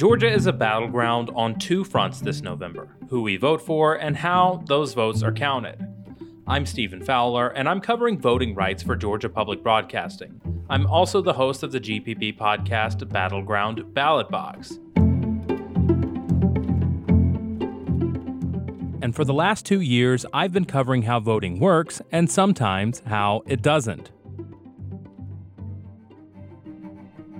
Georgia is a battleground on two fronts this November who we vote for and how those votes are counted. I'm Stephen Fowler, and I'm covering voting rights for Georgia Public Broadcasting. I'm also the host of the GPB podcast Battleground Ballot Box. And for the last two years, I've been covering how voting works and sometimes how it doesn't.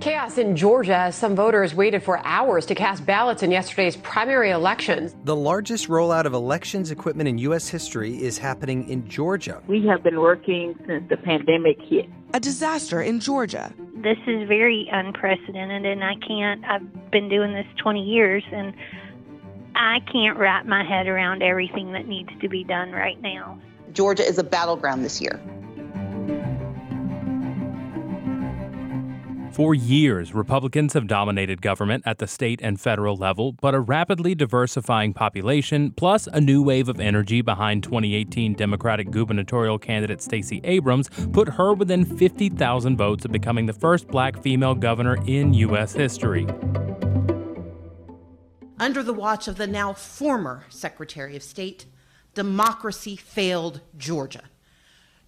Chaos in Georgia as some voters waited for hours to cast ballots in yesterday's primary elections. The largest rollout of elections equipment in U.S. history is happening in Georgia. We have been working since the pandemic hit. A disaster in Georgia. This is very unprecedented, and I can't. I've been doing this 20 years, and I can't wrap my head around everything that needs to be done right now. Georgia is a battleground this year. For years, Republicans have dominated government at the state and federal level, but a rapidly diversifying population, plus a new wave of energy behind 2018 Democratic gubernatorial candidate Stacey Abrams, put her within 50,000 votes of becoming the first black female governor in U.S. history. Under the watch of the now former Secretary of State, democracy failed Georgia.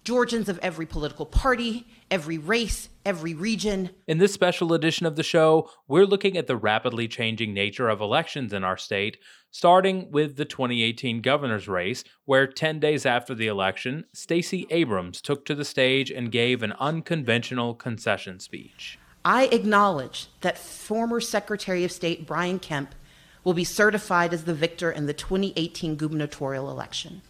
Georgians of every political party, every race, every region. In this special edition of the show, we're looking at the rapidly changing nature of elections in our state, starting with the 2018 governor's race, where 10 days after the election, Stacey Abrams took to the stage and gave an unconventional concession speech. I acknowledge that former Secretary of State Brian Kemp will be certified as the victor in the 2018 gubernatorial election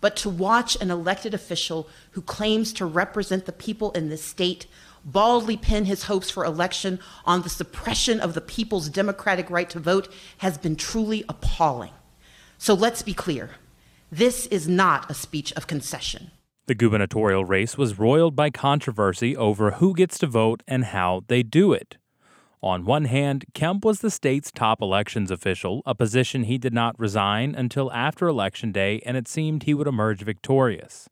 but to watch an elected official who claims to represent the people in this state baldly pin his hopes for election on the suppression of the people's democratic right to vote has been truly appalling. So let's be clear this is not a speech of concession. The gubernatorial race was roiled by controversy over who gets to vote and how they do it. On one hand, Kemp was the state's top elections official, a position he did not resign until after Election Day, and it seemed he would emerge victorious.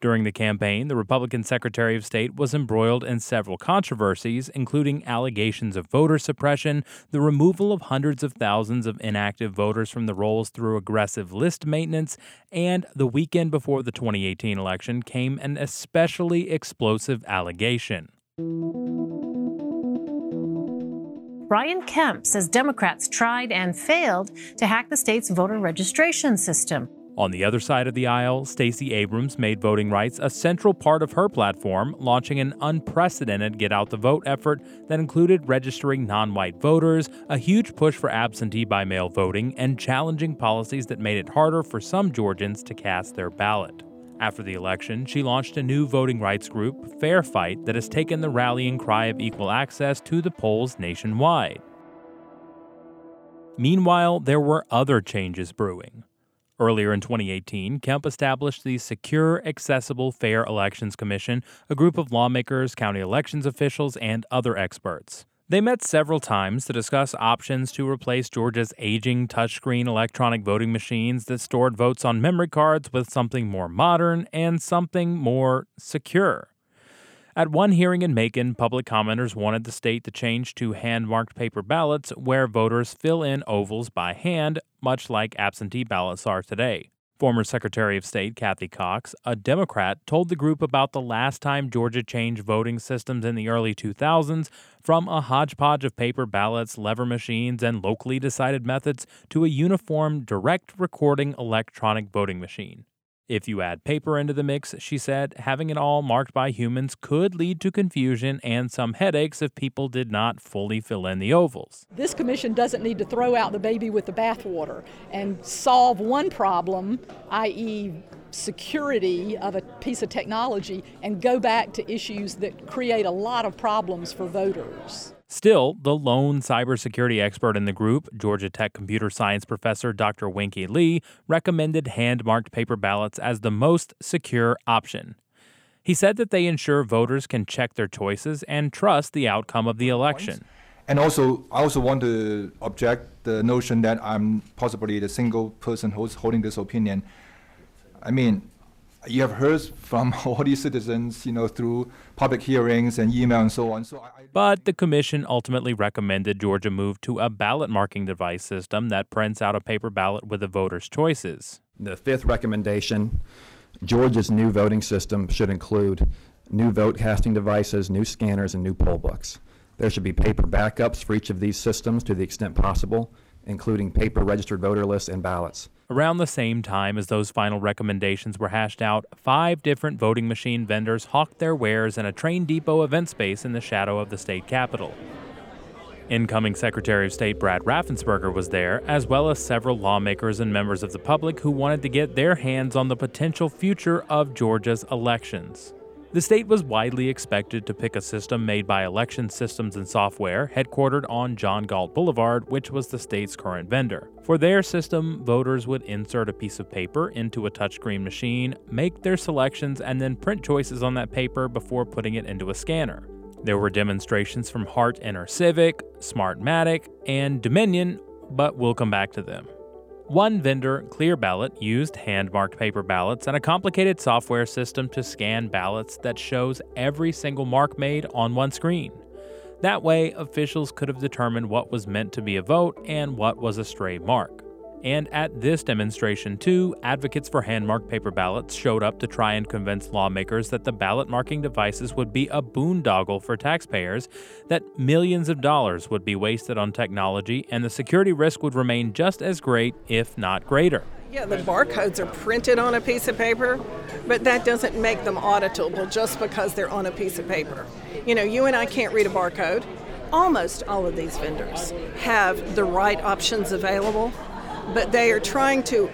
During the campaign, the Republican Secretary of State was embroiled in several controversies, including allegations of voter suppression, the removal of hundreds of thousands of inactive voters from the rolls through aggressive list maintenance, and the weekend before the 2018 election came an especially explosive allegation. Brian Kemp says Democrats tried and failed to hack the state's voter registration system. On the other side of the aisle, Stacey Abrams made voting rights a central part of her platform, launching an unprecedented get out the vote effort that included registering non white voters, a huge push for absentee by mail voting, and challenging policies that made it harder for some Georgians to cast their ballot. After the election, she launched a new voting rights group, Fair Fight, that has taken the rallying cry of equal access to the polls nationwide. Meanwhile, there were other changes brewing. Earlier in 2018, Kemp established the Secure, Accessible, Fair Elections Commission, a group of lawmakers, county elections officials, and other experts. They met several times to discuss options to replace Georgia's aging touchscreen electronic voting machines that stored votes on memory cards with something more modern and something more secure. At one hearing in Macon, public commenters wanted the state to change to hand marked paper ballots where voters fill in ovals by hand, much like absentee ballots are today. Former Secretary of State Cathy Cox, a Democrat, told the group about the last time Georgia changed voting systems in the early 2000s from a hodgepodge of paper ballots, lever machines, and locally decided methods to a uniform direct recording electronic voting machine. If you add paper into the mix, she said, having it all marked by humans could lead to confusion and some headaches if people did not fully fill in the ovals. This commission doesn't need to throw out the baby with the bathwater and solve one problem, i.e., security of a piece of technology, and go back to issues that create a lot of problems for voters. Still, the lone cybersecurity expert in the group, Georgia Tech computer science professor Dr. Wenke Lee, recommended hand marked paper ballots as the most secure option. He said that they ensure voters can check their choices and trust the outcome of the election. And also, I also want to object the notion that I'm possibly the single person who's holding this opinion. I mean, you have heard from all these citizens, you know, through public hearings and email and so on. So, I, but the commission ultimately recommended Georgia move to a ballot marking device system that prints out a paper ballot with the voters' choices. The fifth recommendation: Georgia's new voting system should include new vote casting devices, new scanners, and new poll books. There should be paper backups for each of these systems to the extent possible, including paper registered voter lists and ballots. Around the same time as those final recommendations were hashed out, five different voting machine vendors hawked their wares in a train depot event space in the shadow of the state capitol. Incoming Secretary of State Brad Raffensperger was there, as well as several lawmakers and members of the public who wanted to get their hands on the potential future of Georgia's elections. The state was widely expected to pick a system made by Election Systems and Software, headquartered on John Galt Boulevard, which was the state's current vendor. For their system, voters would insert a piece of paper into a touchscreen machine, make their selections, and then print choices on that paper before putting it into a scanner. There were demonstrations from Hart InterCivic, Smartmatic, and Dominion, but we'll come back to them. One vendor, ClearBallot, used hand marked paper ballots and a complicated software system to scan ballots that shows every single mark made on one screen. That way, officials could have determined what was meant to be a vote and what was a stray mark. And at this demonstration, too, advocates for hand marked paper ballots showed up to try and convince lawmakers that the ballot marking devices would be a boondoggle for taxpayers, that millions of dollars would be wasted on technology, and the security risk would remain just as great, if not greater. Yeah, the barcodes are printed on a piece of paper, but that doesn't make them auditable just because they're on a piece of paper. You know, you and I can't read a barcode. Almost all of these vendors have the right options available but they are trying to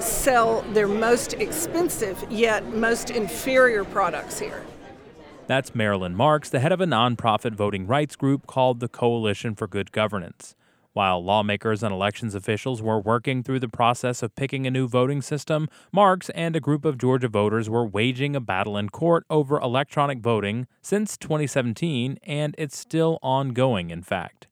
sell their most expensive yet most inferior products here. That's Marilyn Marks, the head of a nonprofit voting rights group called the Coalition for Good Governance. While lawmakers and elections officials were working through the process of picking a new voting system, Marks and a group of Georgia voters were waging a battle in court over electronic voting since 2017, and it's still ongoing, in fact.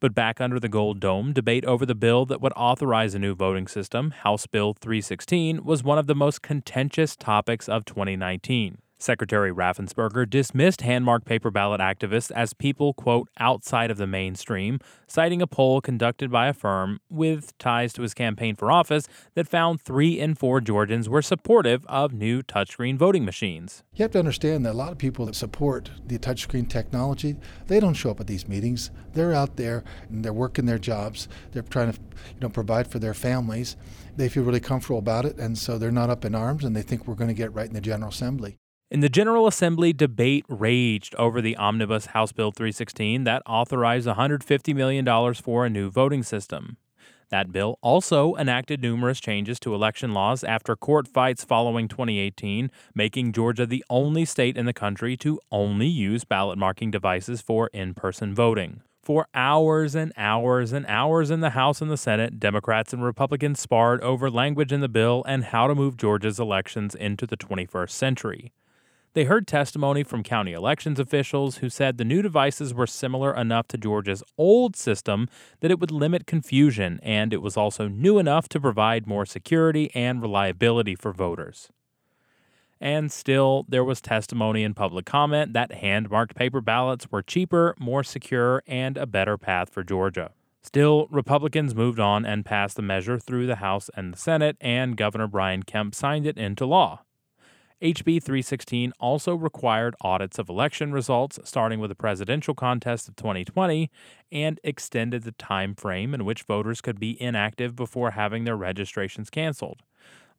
But back under the Gold Dome, debate over the bill that would authorize a new voting system, House Bill 316, was one of the most contentious topics of 2019. Secretary Raffensperger dismissed hand-marked paper ballot activists as people, quote, outside of the mainstream, citing a poll conducted by a firm with ties to his campaign for office that found three in four Georgians were supportive of new touchscreen voting machines. You have to understand that a lot of people that support the touchscreen technology, they don't show up at these meetings. They're out there and they're working their jobs. They're trying to, you know, provide for their families. They feel really comfortable about it, and so they're not up in arms, and they think we're going to get right in the General Assembly. In the General Assembly, debate raged over the omnibus House Bill 316 that authorized $150 million for a new voting system. That bill also enacted numerous changes to election laws after court fights following 2018, making Georgia the only state in the country to only use ballot marking devices for in person voting. For hours and hours and hours in the House and the Senate, Democrats and Republicans sparred over language in the bill and how to move Georgia's elections into the 21st century. They heard testimony from county elections officials who said the new devices were similar enough to Georgia's old system that it would limit confusion, and it was also new enough to provide more security and reliability for voters. And still, there was testimony and public comment that hand marked paper ballots were cheaper, more secure, and a better path for Georgia. Still, Republicans moved on and passed the measure through the House and the Senate, and Governor Brian Kemp signed it into law. HB 316 also required audits of election results starting with the presidential contest of 2020 and extended the time frame in which voters could be inactive before having their registrations canceled.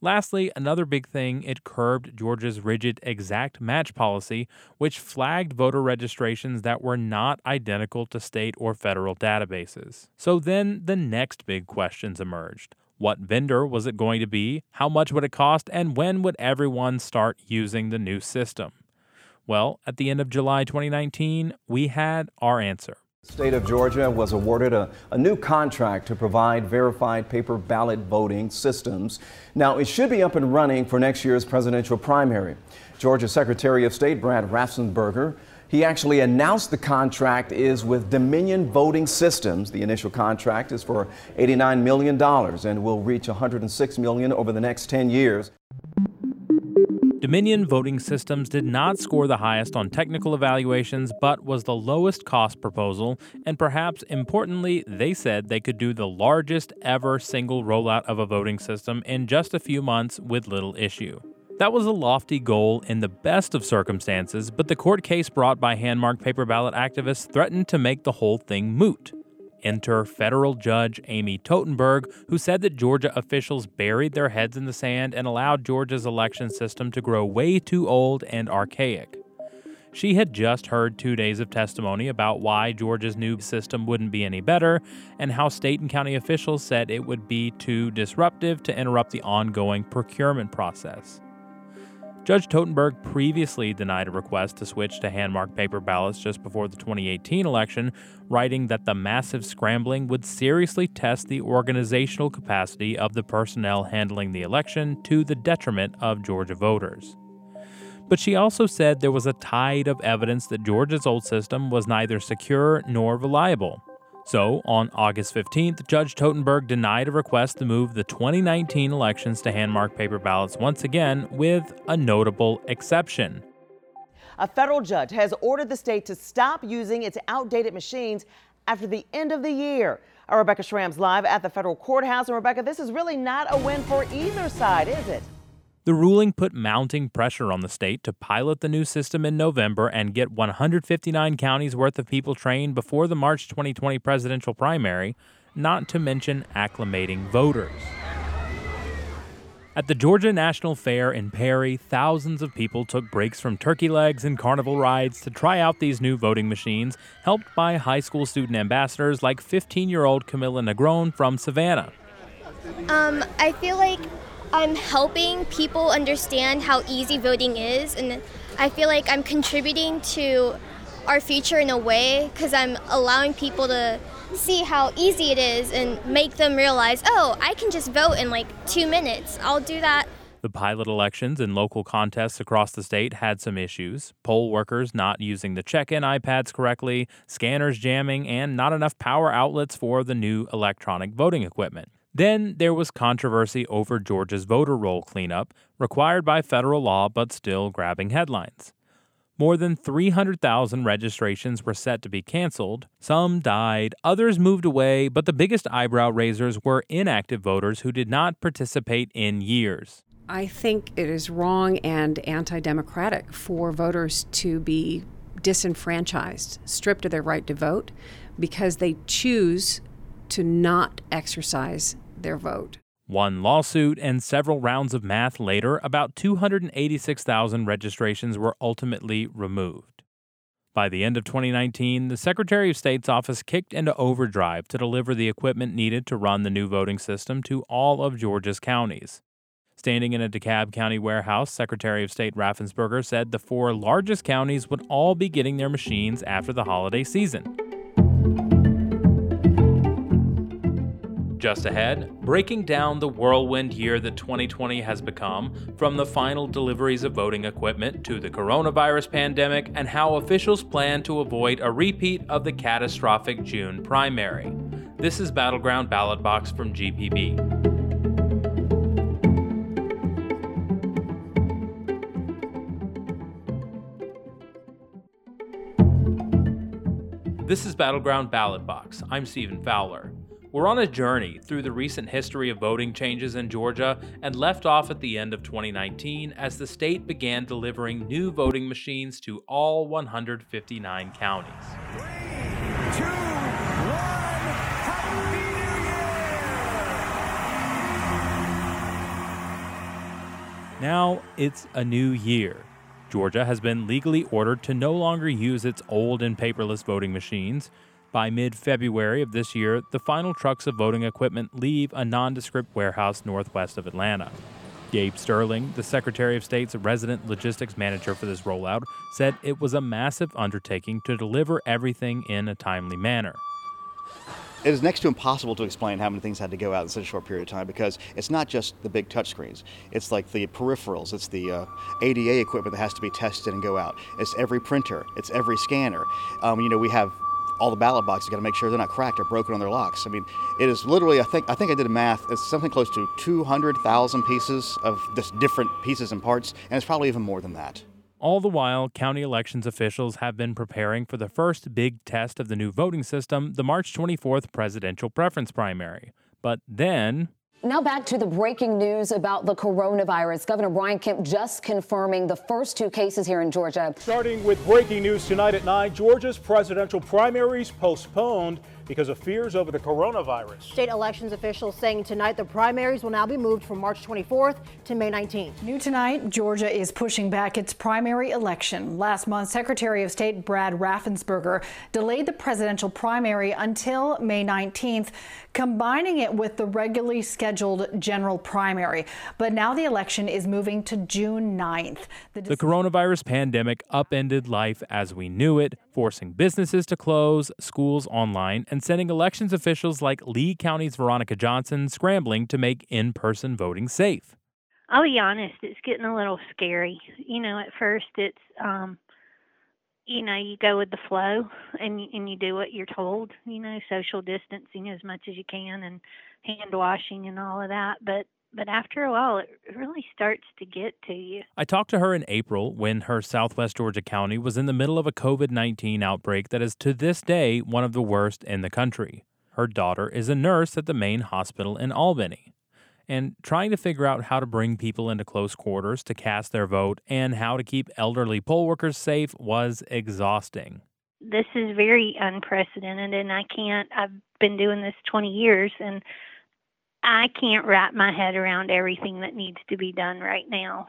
Lastly, another big thing, it curbed Georgia's rigid exact match policy, which flagged voter registrations that were not identical to state or federal databases. So then the next big questions emerged. What vendor was it going to be? How much would it cost? And when would everyone start using the new system? Well, at the end of July 2019, we had our answer. The state of Georgia was awarded a, a, new contract to provide verified paper ballot voting systems. Now, it should be up and running for next year's presidential primary. Georgia Secretary of State Brad Raffensperger he actually announced the contract is with Dominion Voting Systems. The initial contract is for $89 million and will reach 106 million over the next 10 years. Dominion Voting Systems did not score the highest on technical evaluations, but was the lowest cost proposal, and perhaps importantly, they said they could do the largest ever single rollout of a voting system in just a few months with little issue. That was a lofty goal in the best of circumstances, but the court case brought by hand-marked paper ballot activists threatened to make the whole thing moot. Enter federal judge Amy Totenberg, who said that Georgia officials buried their heads in the sand and allowed Georgia's election system to grow way too old and archaic. She had just heard two days of testimony about why Georgia's new system wouldn't be any better and how state and county officials said it would be too disruptive to interrupt the ongoing procurement process. Judge Totenberg previously denied a request to switch to hand marked paper ballots just before the 2018 election, writing that the massive scrambling would seriously test the organizational capacity of the personnel handling the election to the detriment of Georgia voters. But she also said there was a tide of evidence that Georgia's old system was neither secure nor reliable. So, on August 15th, Judge Totenberg denied a request to move the 2019 elections to hand marked paper ballots once again, with a notable exception. A federal judge has ordered the state to stop using its outdated machines after the end of the year. Our Rebecca Schramm's live at the federal courthouse. And Rebecca, this is really not a win for either side, is it? The ruling put mounting pressure on the state to pilot the new system in November and get 159 counties worth of people trained before the March 2020 presidential primary, not to mention acclimating voters. At the Georgia National Fair in Perry, thousands of people took breaks from turkey legs and carnival rides to try out these new voting machines, helped by high school student ambassadors like 15 year old Camilla Negron from Savannah. Um, I feel like I'm helping people understand how easy voting is, and I feel like I'm contributing to our future in a way because I'm allowing people to see how easy it is and make them realize, oh, I can just vote in like two minutes. I'll do that. The pilot elections and local contests across the state had some issues poll workers not using the check in iPads correctly, scanners jamming, and not enough power outlets for the new electronic voting equipment. Then there was controversy over Georgia's voter roll cleanup, required by federal law but still grabbing headlines. More than 300,000 registrations were set to be canceled. Some died, others moved away, but the biggest eyebrow raisers were inactive voters who did not participate in years. I think it is wrong and anti democratic for voters to be disenfranchised, stripped of their right to vote, because they choose to not exercise their vote. One lawsuit and several rounds of math later, about 286,000 registrations were ultimately removed. By the end of 2019, the Secretary of State's office kicked into overdrive to deliver the equipment needed to run the new voting system to all of Georgia's counties. Standing in a DeKalb County warehouse, Secretary of State Raffensperger said the four largest counties would all be getting their machines after the holiday season. Just ahead, breaking down the whirlwind year that 2020 has become, from the final deliveries of voting equipment to the coronavirus pandemic, and how officials plan to avoid a repeat of the catastrophic June primary. This is Battleground Ballot Box from GPB. This is Battleground Ballot Box. I'm Stephen Fowler. We're on a journey through the recent history of voting changes in Georgia and left off at the end of 2019 as the state began delivering new voting machines to all 159 counties. Three, two, now it's a new year. Georgia has been legally ordered to no longer use its old and paperless voting machines. By mid February of this year, the final trucks of voting equipment leave a nondescript warehouse northwest of Atlanta. Gabe Sterling, the Secretary of State's resident logistics manager for this rollout, said it was a massive undertaking to deliver everything in a timely manner. It is next to impossible to explain how many things had to go out in such a short period of time because it's not just the big touchscreens. It's like the peripherals, it's the uh, ADA equipment that has to be tested and go out. It's every printer, it's every scanner. Um, you know, we have all the ballot boxes. Got to make sure they're not cracked or broken on their locks. I mean, it is literally. I think I think I did a math. It's something close to 200,000 pieces of just different pieces and parts, and it's probably even more than that. All the while, county elections officials have been preparing for the first big test of the new voting system, the March 24th presidential preference primary. But then, now back to the breaking news about the coronavirus. Governor Brian Kemp just confirming the first two cases here in Georgia. Starting with breaking news tonight at 9, Georgia's presidential primaries postponed because of fears over the coronavirus. State elections officials saying tonight the primaries will now be moved from March 24th to May 19th. New tonight, Georgia is pushing back its primary election. Last month, Secretary of State Brad Raffensperger delayed the presidential primary until May 19th, combining it with the regularly scheduled general primary. But now the election is moving to June 9th. The, the coronavirus pandemic upended life as we knew it, forcing businesses to close, schools online, and sending elections officials like Lee County's Veronica Johnson scrambling to make in person voting safe. I'll be honest, it's getting a little scary. You know, at first it's, um, you know, you go with the flow and and you do what you're told. You know, social distancing as much as you can and hand washing and all of that. But but after a while, it really starts to get to you. I talked to her in April when her Southwest Georgia County was in the middle of a COVID 19 outbreak that is to this day one of the worst in the country. Her daughter is a nurse at the main hospital in Albany. And trying to figure out how to bring people into close quarters to cast their vote and how to keep elderly poll workers safe was exhausting. This is very unprecedented, and I can't. I've been doing this 20 years, and I can't wrap my head around everything that needs to be done right now.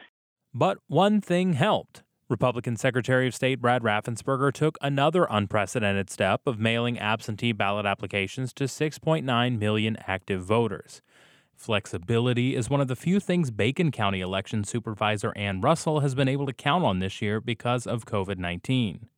But one thing helped. Republican Secretary of State Brad Raffensperger took another unprecedented step of mailing absentee ballot applications to 6.9 million active voters. Flexibility is one of the few things Bacon County election supervisor Ann Russell has been able to count on this year because of COVID 19.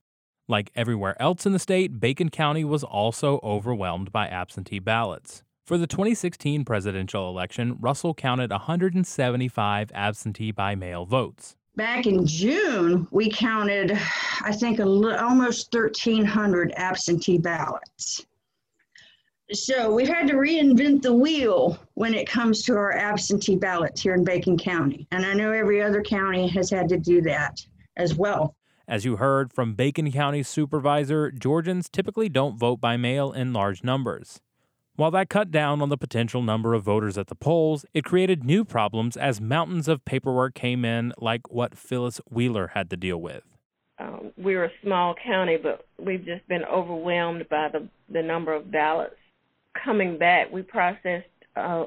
Like everywhere else in the state, Bacon County was also overwhelmed by absentee ballots. For the 2016 presidential election, Russell counted 175 absentee by mail votes. Back in June, we counted, I think, almost 1,300 absentee ballots. So we've had to reinvent the wheel when it comes to our absentee ballots here in Bacon County. And I know every other county has had to do that as well. As you heard from Bacon County Supervisor, Georgians typically don't vote by mail in large numbers. While that cut down on the potential number of voters at the polls, it created new problems as mountains of paperwork came in, like what Phyllis Wheeler had to deal with. Um, we're a small county, but we've just been overwhelmed by the, the number of ballots coming back. We processed uh,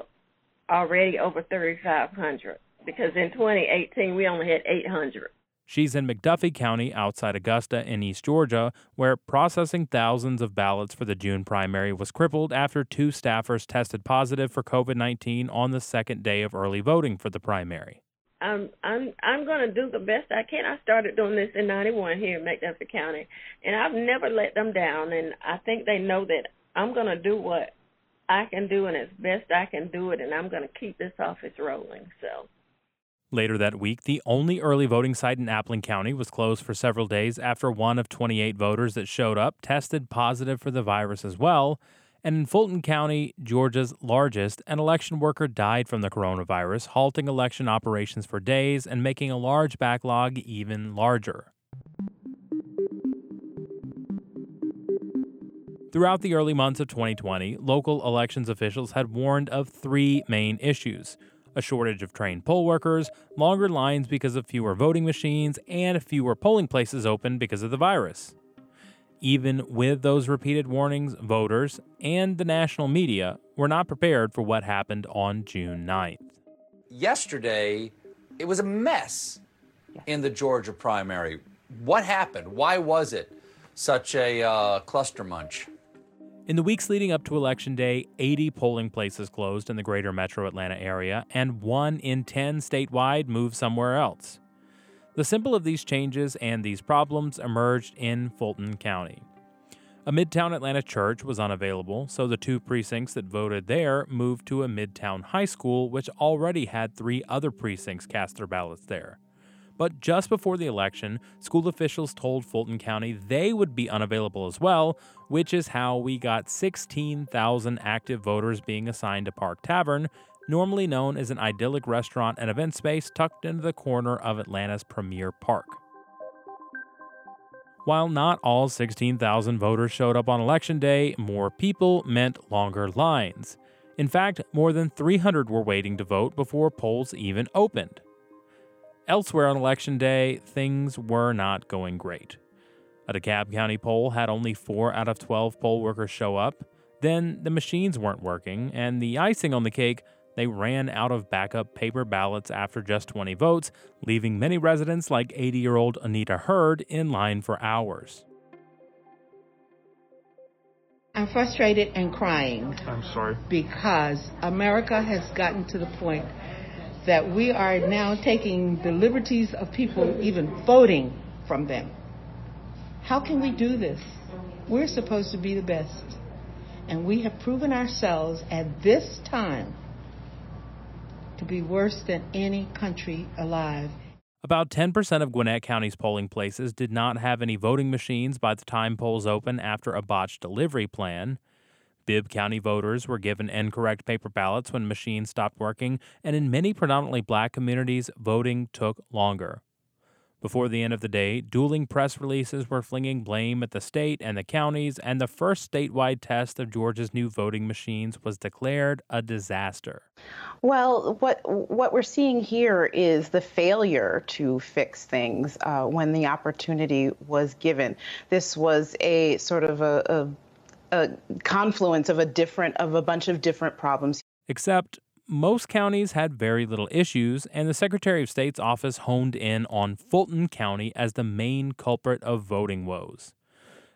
already over 3,500 because in 2018 we only had 800. She's in McDuffie County outside Augusta in East Georgia, where processing thousands of ballots for the June primary was crippled after two staffers tested positive for COVID 19 on the second day of early voting for the primary. I'm I'm I'm to do the best I can. I started doing this in '91 here in McDuffie County, and I've never let them down. And I think they know that I'm to do what I can do and as best I can do it, and I'm to keep this office rolling. So. Later that week, the only early voting site in Appling County was closed for several days after one of 28 voters that showed up tested positive for the virus as well. And in Fulton County, Georgia's largest, an election worker died from the coronavirus, halting election operations for days and making a large backlog even larger. Throughout the early months of 2020, local elections officials had warned of three main issues a shortage of trained poll workers, longer lines because of fewer voting machines, and fewer polling places open because of the virus. Even with those repeated warnings, voters and the national media were not prepared for what happened on June 9th. Yesterday, it was a mess in the Georgia primary. What happened? Why was it such a uh, cluster munch? In the weeks leading up to Election Day, 80 polling places closed in the greater metro Atlanta area, and one in 10 statewide moved somewhere else. The symbol of these changes and these problems emerged in Fulton County. A Midtown Atlanta church was unavailable, so the two precincts that voted there moved to a Midtown high school, which already had three other precincts cast their ballots there. But just before the election, school officials told Fulton County they would be unavailable as well, which is how we got 16,000 active voters being assigned to Park Tavern, normally known as an idyllic restaurant and event space tucked into the corner of Atlanta's premier park. While not all 16,000 voters showed up on election day, more people meant longer lines. In fact, more than 300 were waiting to vote before polls even opened. Elsewhere on election day, things were not going great. A DeKalb County poll had only 4 out of 12 poll workers show up. Then the machines weren't working, and the icing on the cake, they ran out of backup paper ballots after just 20 votes, leaving many residents like 80 year old Anita Hurd in line for hours. I'm frustrated and crying. I'm sorry. Because America has gotten to the point that we are now taking the liberties of people even voting from them. How can we do this? We're supposed to be the best. And we have proven ourselves at this time to be worse than any country alive. About 10% of Gwinnett County's polling places did not have any voting machines by the time polls open after a botched delivery plan. Bibb County voters were given incorrect paper ballots when machines stopped working, and in many predominantly black communities, voting took longer. Before the end of the day, dueling press releases were flinging blame at the state and the counties, and the first statewide test of Georgia's new voting machines was declared a disaster. Well, what what we're seeing here is the failure to fix things uh, when the opportunity was given. This was a sort of a, a, a confluence of a different of a bunch of different problems. Except most counties had very little issues, and the Secretary of State's office honed in on Fulton County as the main culprit of voting woes.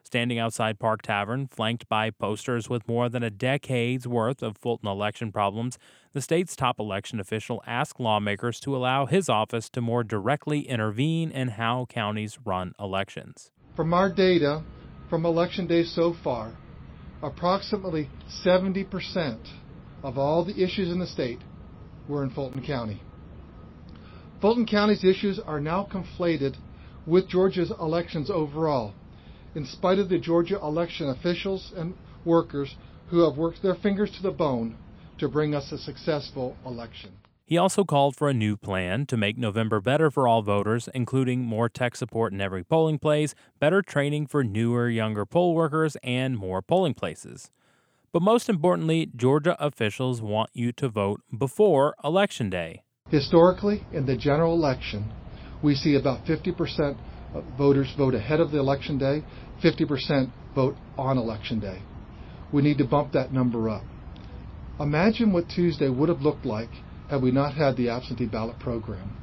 Standing outside Park Tavern, flanked by posters with more than a decade's worth of Fulton election problems, the state's top election official asked lawmakers to allow his office to more directly intervene in how counties run elections. From our data from election day so far, approximately 70 percent of all the issues in the state were in Fulton County. Fulton County's issues are now conflated with Georgia's elections overall, in spite of the Georgia election officials and workers who have worked their fingers to the bone to bring us a successful election. He also called for a new plan to make November better for all voters, including more tech support in every polling place, better training for newer, younger poll workers, and more polling places. But most importantly, Georgia officials want you to vote before Election Day. Historically, in the general election, we see about 50% of voters vote ahead of the election day, 50% vote on election day. We need to bump that number up. Imagine what Tuesday would have looked like had we not had the absentee ballot program.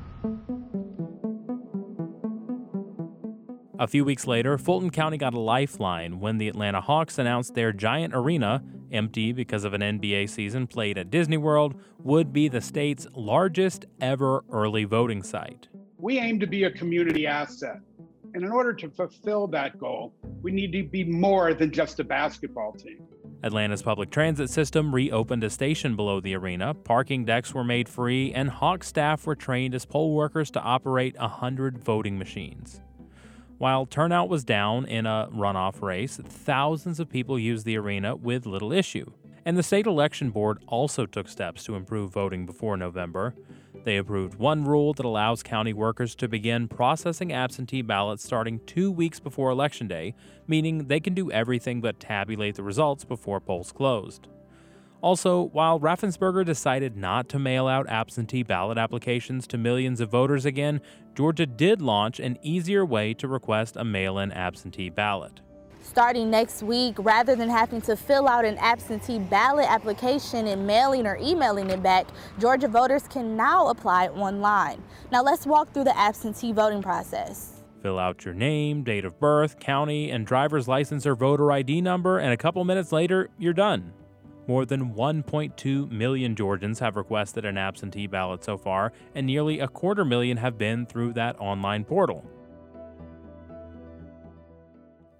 A few weeks later, Fulton County got a lifeline when the Atlanta Hawks announced their giant arena empty because of an NBA season played at Disney World, would be the state's largest ever early voting site. We aim to be a community asset. And in order to fulfill that goal, we need to be more than just a basketball team. Atlanta's public transit system reopened a station below the arena, parking decks were made free, and Hawk staff were trained as poll workers to operate 100 voting machines. While turnout was down in a runoff race, thousands of people used the arena with little issue. And the state election board also took steps to improve voting before November. They approved one rule that allows county workers to begin processing absentee ballots starting two weeks before Election Day, meaning they can do everything but tabulate the results before polls closed. Also, while Raffensperger decided not to mail out absentee ballot applications to millions of voters again, Georgia did launch an easier way to request a mail in absentee ballot. Starting next week, rather than having to fill out an absentee ballot application and mailing or emailing it back, Georgia voters can now apply online. Now, let's walk through the absentee voting process. Fill out your name, date of birth, county, and driver's license or voter ID number, and a couple minutes later, you're done. More than 1.2 million Georgians have requested an absentee ballot so far, and nearly a quarter million have been through that online portal.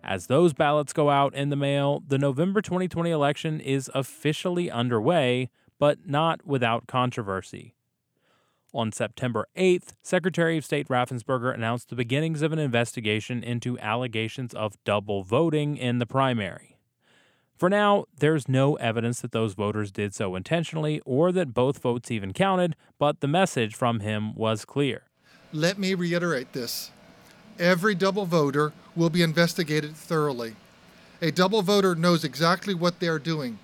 As those ballots go out in the mail, the November 2020 election is officially underway, but not without controversy. On September 8th, Secretary of State Raffensperger announced the beginnings of an investigation into allegations of double voting in the primary. For now, there's no evidence that those voters did so intentionally or that both votes even counted, but the message from him was clear. Let me reiterate this every double voter will be investigated thoroughly. A double voter knows exactly what they are doing,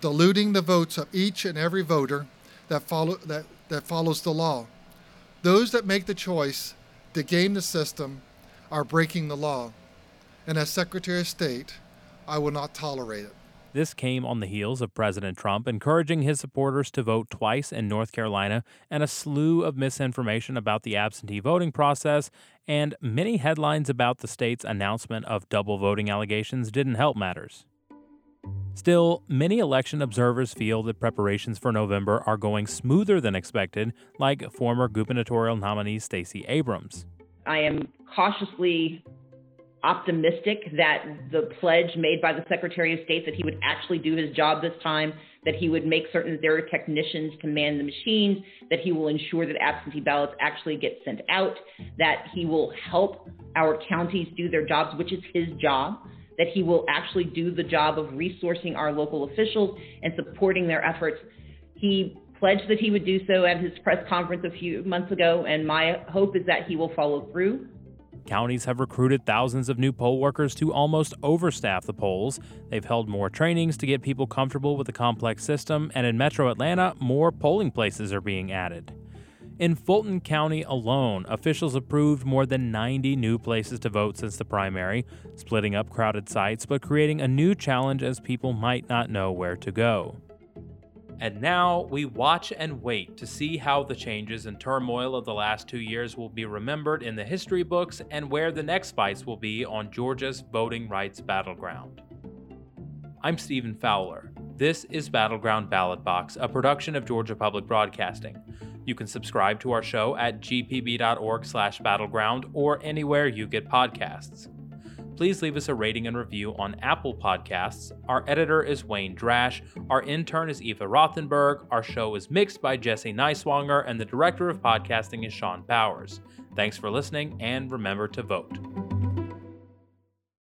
diluting the votes of each and every voter that, follow, that, that follows the law. Those that make the choice to game the system are breaking the law. And as Secretary of State, I will not tolerate it. This came on the heels of President Trump encouraging his supporters to vote twice in North Carolina and a slew of misinformation about the absentee voting process, and many headlines about the state's announcement of double voting allegations didn't help matters. Still, many election observers feel that preparations for November are going smoother than expected, like former gubernatorial nominee Stacey Abrams. I am cautiously optimistic that the pledge made by the Secretary of State that he would actually do his job this time, that he would make certain that there are technicians to man the machines, that he will ensure that absentee ballots actually get sent out, that he will help our counties do their jobs, which is his job, that he will actually do the job of resourcing our local officials and supporting their efforts. He pledged that he would do so at his press conference a few months ago, and my hope is that he will follow through. Counties have recruited thousands of new poll workers to almost overstaff the polls. They've held more trainings to get people comfortable with the complex system, and in metro Atlanta, more polling places are being added. In Fulton County alone, officials approved more than 90 new places to vote since the primary, splitting up crowded sites but creating a new challenge as people might not know where to go. And now we watch and wait to see how the changes and turmoil of the last two years will be remembered in the history books and where the next fights will be on Georgia's voting rights battleground. I'm Stephen Fowler. This is Battleground Ballot Box, a production of Georgia Public Broadcasting. You can subscribe to our show at gpb.org/battleground or anywhere you get podcasts please leave us a rating and review on Apple Podcasts. Our editor is Wayne Drash. Our intern is Eva Rothenberg. Our show is mixed by Jesse Neiswanger, and the director of podcasting is Sean Powers. Thanks for listening, and remember to vote.